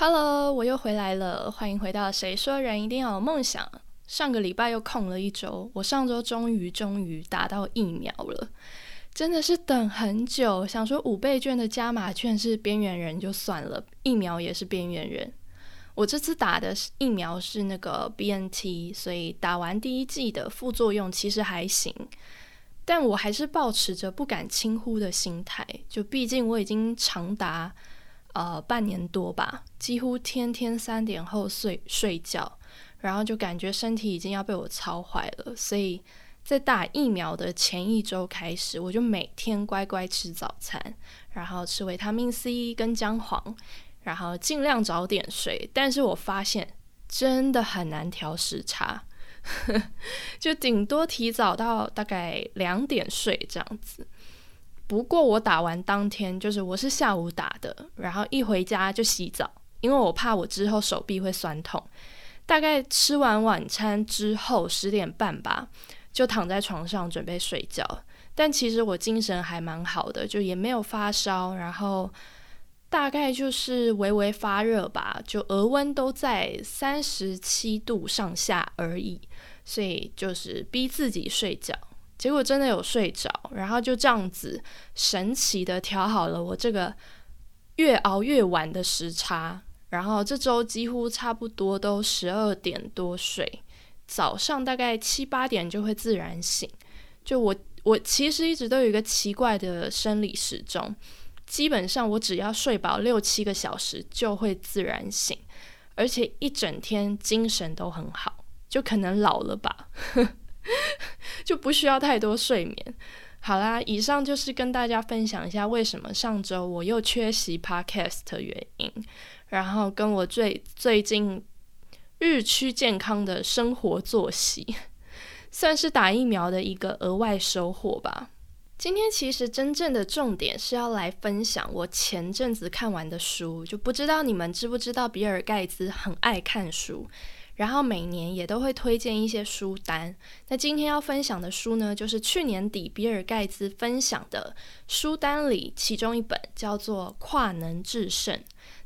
Hello，我又回来了，欢迎回到《谁说人一定要有梦想》。上个礼拜又空了一周，我上周终于终于打到疫苗了，真的是等很久。想说五倍券的加码券是边缘人就算了，疫苗也是边缘人。我这次打的疫苗是那个 BNT，所以打完第一剂的副作用其实还行，但我还是保持着不敢轻忽的心态，就毕竟我已经长达。呃，半年多吧，几乎天天三点后睡睡觉，然后就感觉身体已经要被我操坏了。所以在打疫苗的前一周开始，我就每天乖乖吃早餐，然后吃维他命 C 跟姜黄，然后尽量早点睡。但是我发现真的很难调时差，就顶多提早到大概两点睡这样子。不过我打完当天，就是我是下午打的，然后一回家就洗澡，因为我怕我之后手臂会酸痛。大概吃完晚餐之后十点半吧，就躺在床上准备睡觉。但其实我精神还蛮好的，就也没有发烧，然后大概就是微微发热吧，就额温都在三十七度上下而已，所以就是逼自己睡觉。结果真的有睡着，然后就这样子神奇的调好了我这个越熬越晚的时差，然后这周几乎差不多都十二点多睡，早上大概七八点就会自然醒。就我我其实一直都有一个奇怪的生理时钟，基本上我只要睡饱六七个小时就会自然醒，而且一整天精神都很好，就可能老了吧。就不需要太多睡眠。好啦，以上就是跟大家分享一下为什么上周我又缺席 podcast 的原因，然后跟我最最近日趋健康的生活作息，算是打疫苗的一个额外收获吧。今天其实真正的重点是要来分享我前阵子看完的书，就不知道你们知不知道比尔盖茨很爱看书。然后每年也都会推荐一些书单。那今天要分享的书呢，就是去年底比尔盖茨分享的书单里其中一本，叫做《跨能制胜》。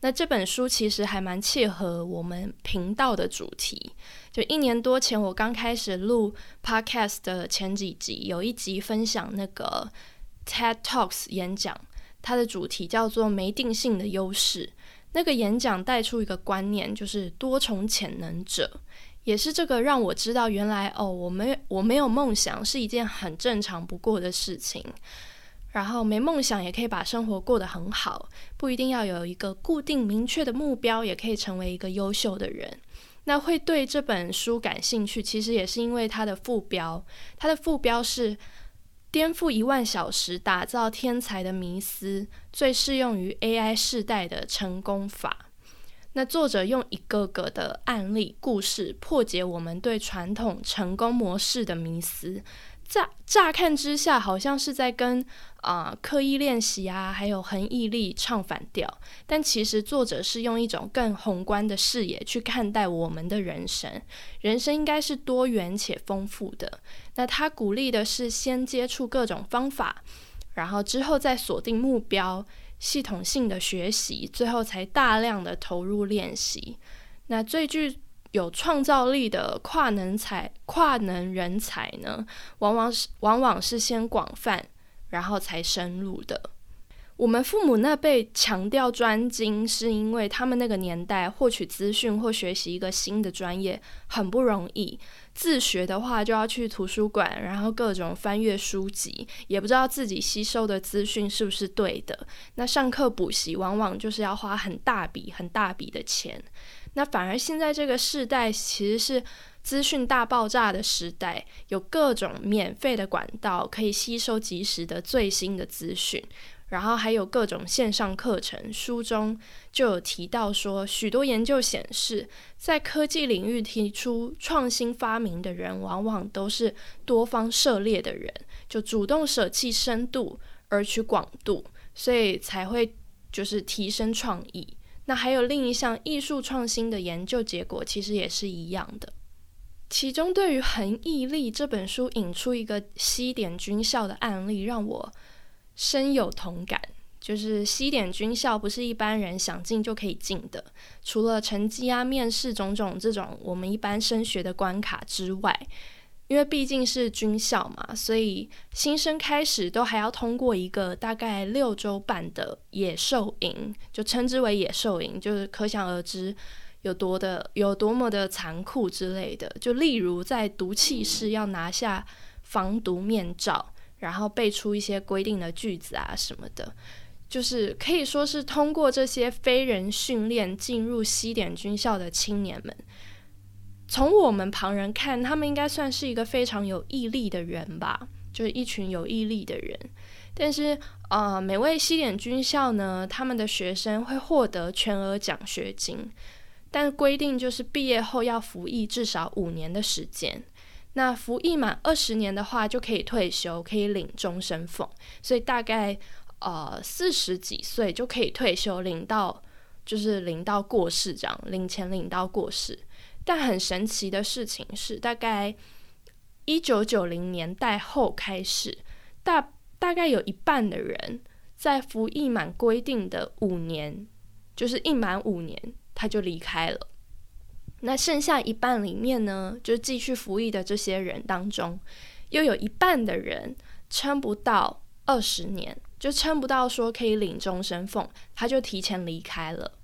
那这本书其实还蛮切合我们频道的主题。就一年多前我刚开始录 podcast 的前几集，有一集分享那个 TED Talks 演讲，它的主题叫做“没定性的优势”。那个演讲带出一个观念，就是多重潜能者，也是这个让我知道，原来哦，我没我没有梦想是一件很正常不过的事情。然后没梦想也可以把生活过得很好，不一定要有一个固定明确的目标，也可以成为一个优秀的人。那会对这本书感兴趣，其实也是因为它的副标，它的副标是。颠覆一万小时，打造天才的迷思，最适用于 AI 世代的成功法。那作者用一个个的案例故事，破解我们对传统成功模式的迷思。乍乍看之下，好像是在跟啊刻意练习啊，还有恒毅力唱反调。但其实作者是用一种更宏观的视野去看待我们的人生。人生应该是多元且丰富的。那他鼓励的是先接触各种方法，然后之后再锁定目标，系统性的学习，最后才大量的投入练习。那最具有创造力的跨能才、跨能人才呢，往往是往往是先广泛，然后才深入的。我们父母那辈强调专精，是因为他们那个年代获取资讯或学习一个新的专业很不容易。自学的话，就要去图书馆，然后各种翻阅书籍，也不知道自己吸收的资讯是不是对的。那上课补习，往往就是要花很大笔、很大笔的钱。那反而现在这个时代其实是资讯大爆炸的时代，有各种免费的管道可以吸收及时的最新的资讯，然后还有各种线上课程。书中就有提到说，许多研究显示，在科技领域提出创新发明的人，往往都是多方涉猎的人，就主动舍弃深度而取广度，所以才会就是提升创意。那还有另一项艺术创新的研究结果，其实也是一样的。其中对于《恒毅力》这本书引出一个西点军校的案例，让我深有同感。就是西点军校不是一般人想进就可以进的，除了成绩啊、面试种种这种我们一般升学的关卡之外，因为毕竟是军校嘛，所以新生开始都还要通过一个大概六周半的野兽营，就称之为野兽营，就是可想而知有多的有多么的残酷之类的。就例如在毒气室要拿下防毒面罩。然后背出一些规定的句子啊什么的，就是可以说是通过这些非人训练进入西点军校的青年们，从我们旁人看，他们应该算是一个非常有毅力的人吧，就是一群有毅力的人。但是，呃，每位西点军校呢，他们的学生会获得全额奖学金，但规定就是毕业后要服役至少五年的时间。那服役满二十年的话，就可以退休，可以领终身俸。所以大概呃四十几岁就可以退休，领到就是领到过世这样，领钱领到过世。但很神奇的事情是，大概一九九零年代后开始，大大概有一半的人在服役满规定的五年，就是一满五年他就离开了。那剩下一半里面呢，就继续服役的这些人当中，又有一半的人撑不到二十年，就撑不到说可以领终身俸，他就提前离开了。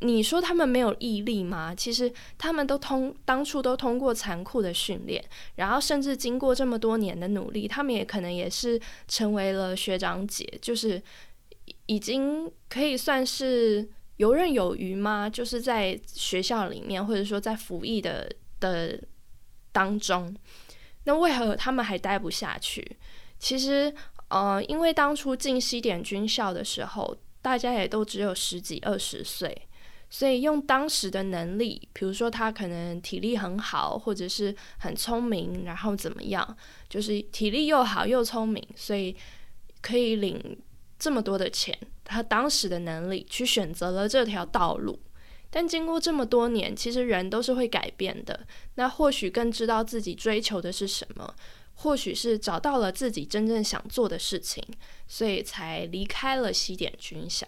你说他们没有毅力吗？其实他们都通当初都通过残酷的训练，然后甚至经过这么多年的努力，他们也可能也是成为了学长姐，就是已经可以算是。游刃有余吗？就是在学校里面，或者说在服役的的当中，那为何他们还待不下去？其实，呃，因为当初进西点军校的时候，大家也都只有十几二十岁，所以用当时的能力，比如说他可能体力很好，或者是很聪明，然后怎么样，就是体力又好又聪明，所以可以领这么多的钱。他当时的能力去选择了这条道路，但经过这么多年，其实人都是会改变的。那或许更知道自己追求的是什么，或许是找到了自己真正想做的事情，所以才离开了西点军校。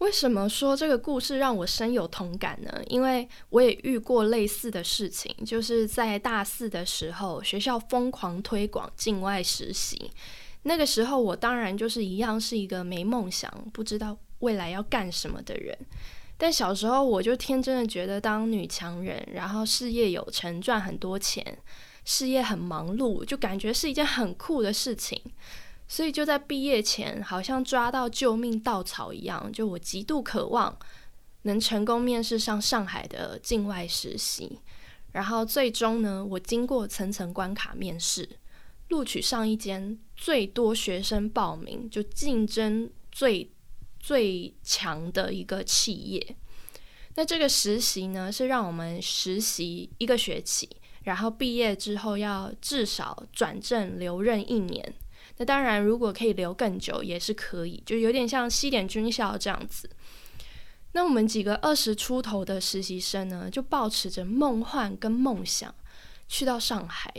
为什么说这个故事让我深有同感呢？因为我也遇过类似的事情，就是在大四的时候，学校疯狂推广境外实习。那个时候，我当然就是一样是一个没梦想、不知道未来要干什么的人。但小时候，我就天真的觉得当女强人，然后事业有成、赚很多钱，事业很忙碌，就感觉是一件很酷的事情。所以就在毕业前，好像抓到救命稻草一样，就我极度渴望能成功面试上上海的境外实习。然后最终呢，我经过层层关卡面试。录取上一间最多学生报名，就竞争最最强的一个企业。那这个实习呢，是让我们实习一个学期，然后毕业之后要至少转正留任一年。那当然，如果可以留更久也是可以，就有点像西点军校这样子。那我们几个二十出头的实习生呢，就抱持着梦幻跟梦想去到上海。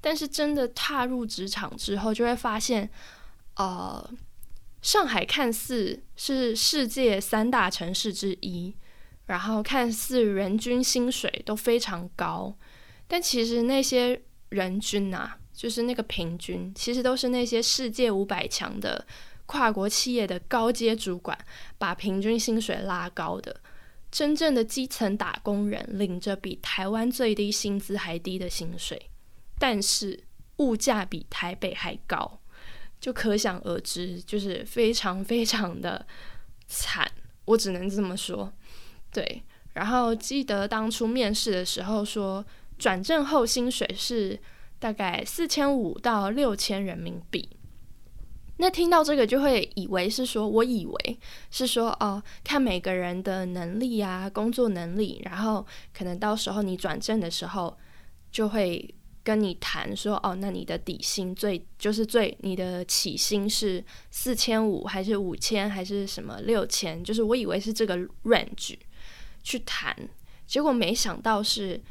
但是真的踏入职场之后，就会发现，呃，上海看似是世界三大城市之一，然后看似人均薪水都非常高，但其实那些人均啊，就是那个平均，其实都是那些世界五百强的跨国企业的高阶主管把平均薪水拉高的，真正的基层打工人领着比台湾最低薪资还低的薪水。但是物价比台北还高，就可想而知，就是非常非常的惨，我只能这么说。对，然后记得当初面试的时候说，转正后薪水是大概四千五到六千人民币。那听到这个就会以为是说，我以为是说，哦，看每个人的能力啊，工作能力，然后可能到时候你转正的时候就会。跟你谈说哦，那你的底薪最就是最你的起薪是四千五还是五千还是什么六千？就是我以为是这个 range 去谈，结果没想到是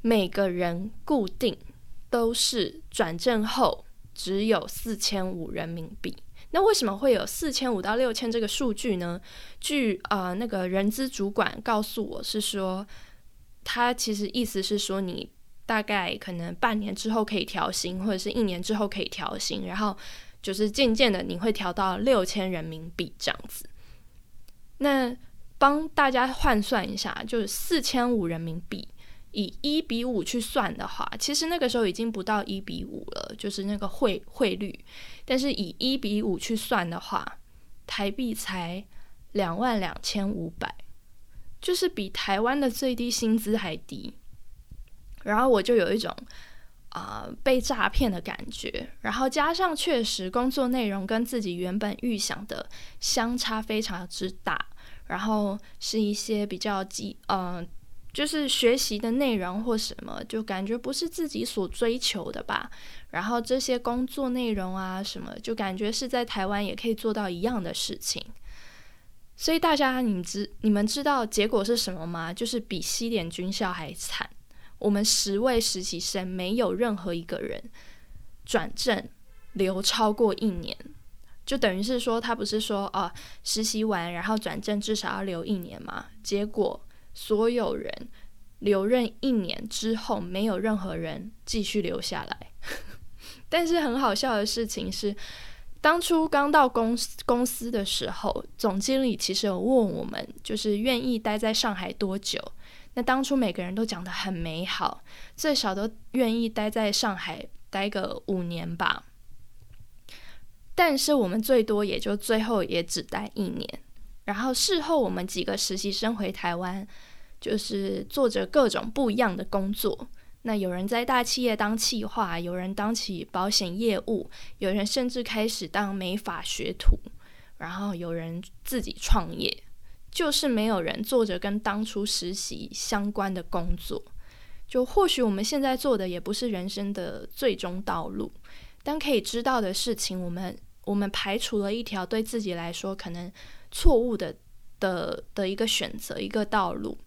每个人固定都是转正后只有四千五人民币。那为什么会有四千五到六千这个数据呢？据呃那个人资主管告诉我是说，他其实意思是说，你大概可能半年之后可以调薪，或者是一年之后可以调薪，然后就是渐渐的你会调到六千人民币这样子。那帮大家换算一下，就是四千五人民币。以一比五去算的话，其实那个时候已经不到一比五了，就是那个汇汇率。但是以一比五去算的话，台币才两万两千五百，就是比台湾的最低薪资还低。然后我就有一种啊被诈骗的感觉，然后加上确实工作内容跟自己原本预想的相差非常之大，然后是一些比较基嗯。就是学习的内容或什么，就感觉不是自己所追求的吧。然后这些工作内容啊什么，就感觉是在台湾也可以做到一样的事情。所以大家，你知你们知道结果是什么吗？就是比西点军校还惨。我们十位实习生没有任何一个人转正留超过一年，就等于是说他不是说啊实习完然后转正至少要留一年吗？结果。所有人留任一年之后，没有任何人继续留下来。但是很好笑的事情是，当初刚到公司公司的时候，总经理其实有问我们，就是愿意待在上海多久。那当初每个人都讲的很美好，最少都愿意待在上海待个五年吧。但是我们最多也就最后也只待一年。然后事后我们几个实习生回台湾。就是做着各种不一样的工作，那有人在大企业当企划，有人当起保险业务，有人甚至开始当美法学徒，然后有人自己创业，就是没有人做着跟当初实习相关的工作。就或许我们现在做的也不是人生的最终道路，但可以知道的事情，我们我们排除了一条对自己来说可能错误的的的一个选择，一个道路。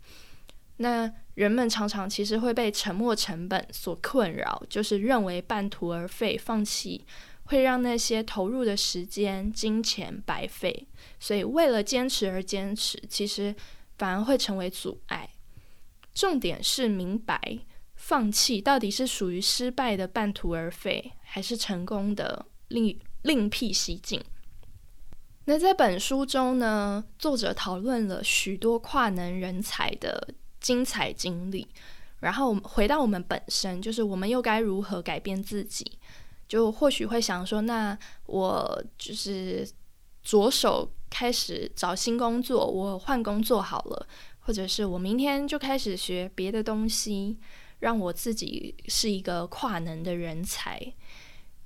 那人们常常其实会被沉没成本所困扰，就是认为半途而废、放弃会让那些投入的时间、金钱白费，所以为了坚持而坚持，其实反而会成为阻碍。重点是明白放弃到底是属于失败的半途而废，还是成功的另另辟蹊径。那在本书中呢，作者讨论了许多跨能人才的。精彩经历，然后回到我们本身，就是我们又该如何改变自己？就或许会想说，那我就是着手开始找新工作，我换工作好了，或者是我明天就开始学别的东西，让我自己是一个跨能的人才。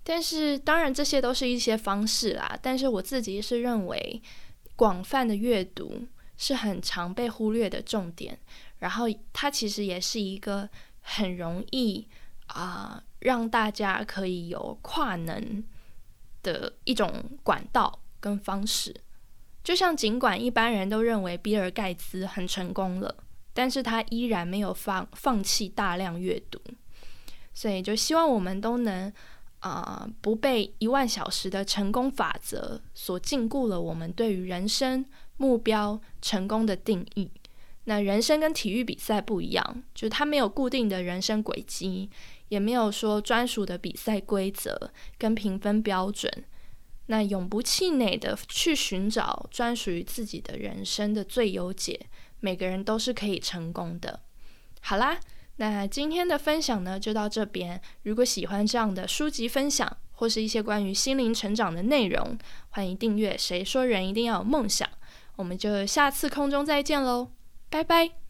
但是，当然这些都是一些方式啦。但是我自己是认为，广泛的阅读是很常被忽略的重点。然后，它其实也是一个很容易啊，让大家可以有跨能的一种管道跟方式。就像，尽管一般人都认为比尔盖茨很成功了，但是他依然没有放放弃大量阅读。所以，就希望我们都能啊，不被一万小时的成功法则所禁锢了我们对于人生目标成功的定义。那人生跟体育比赛不一样，就是它没有固定的人生轨迹，也没有说专属的比赛规则跟评分标准。那永不气馁的去寻找专属于自己的人生的最优解，每个人都是可以成功的。好啦，那今天的分享呢就到这边。如果喜欢这样的书籍分享，或是一些关于心灵成长的内容，欢迎订阅。谁说人一定要有梦想？我们就下次空中再见喽！拜拜。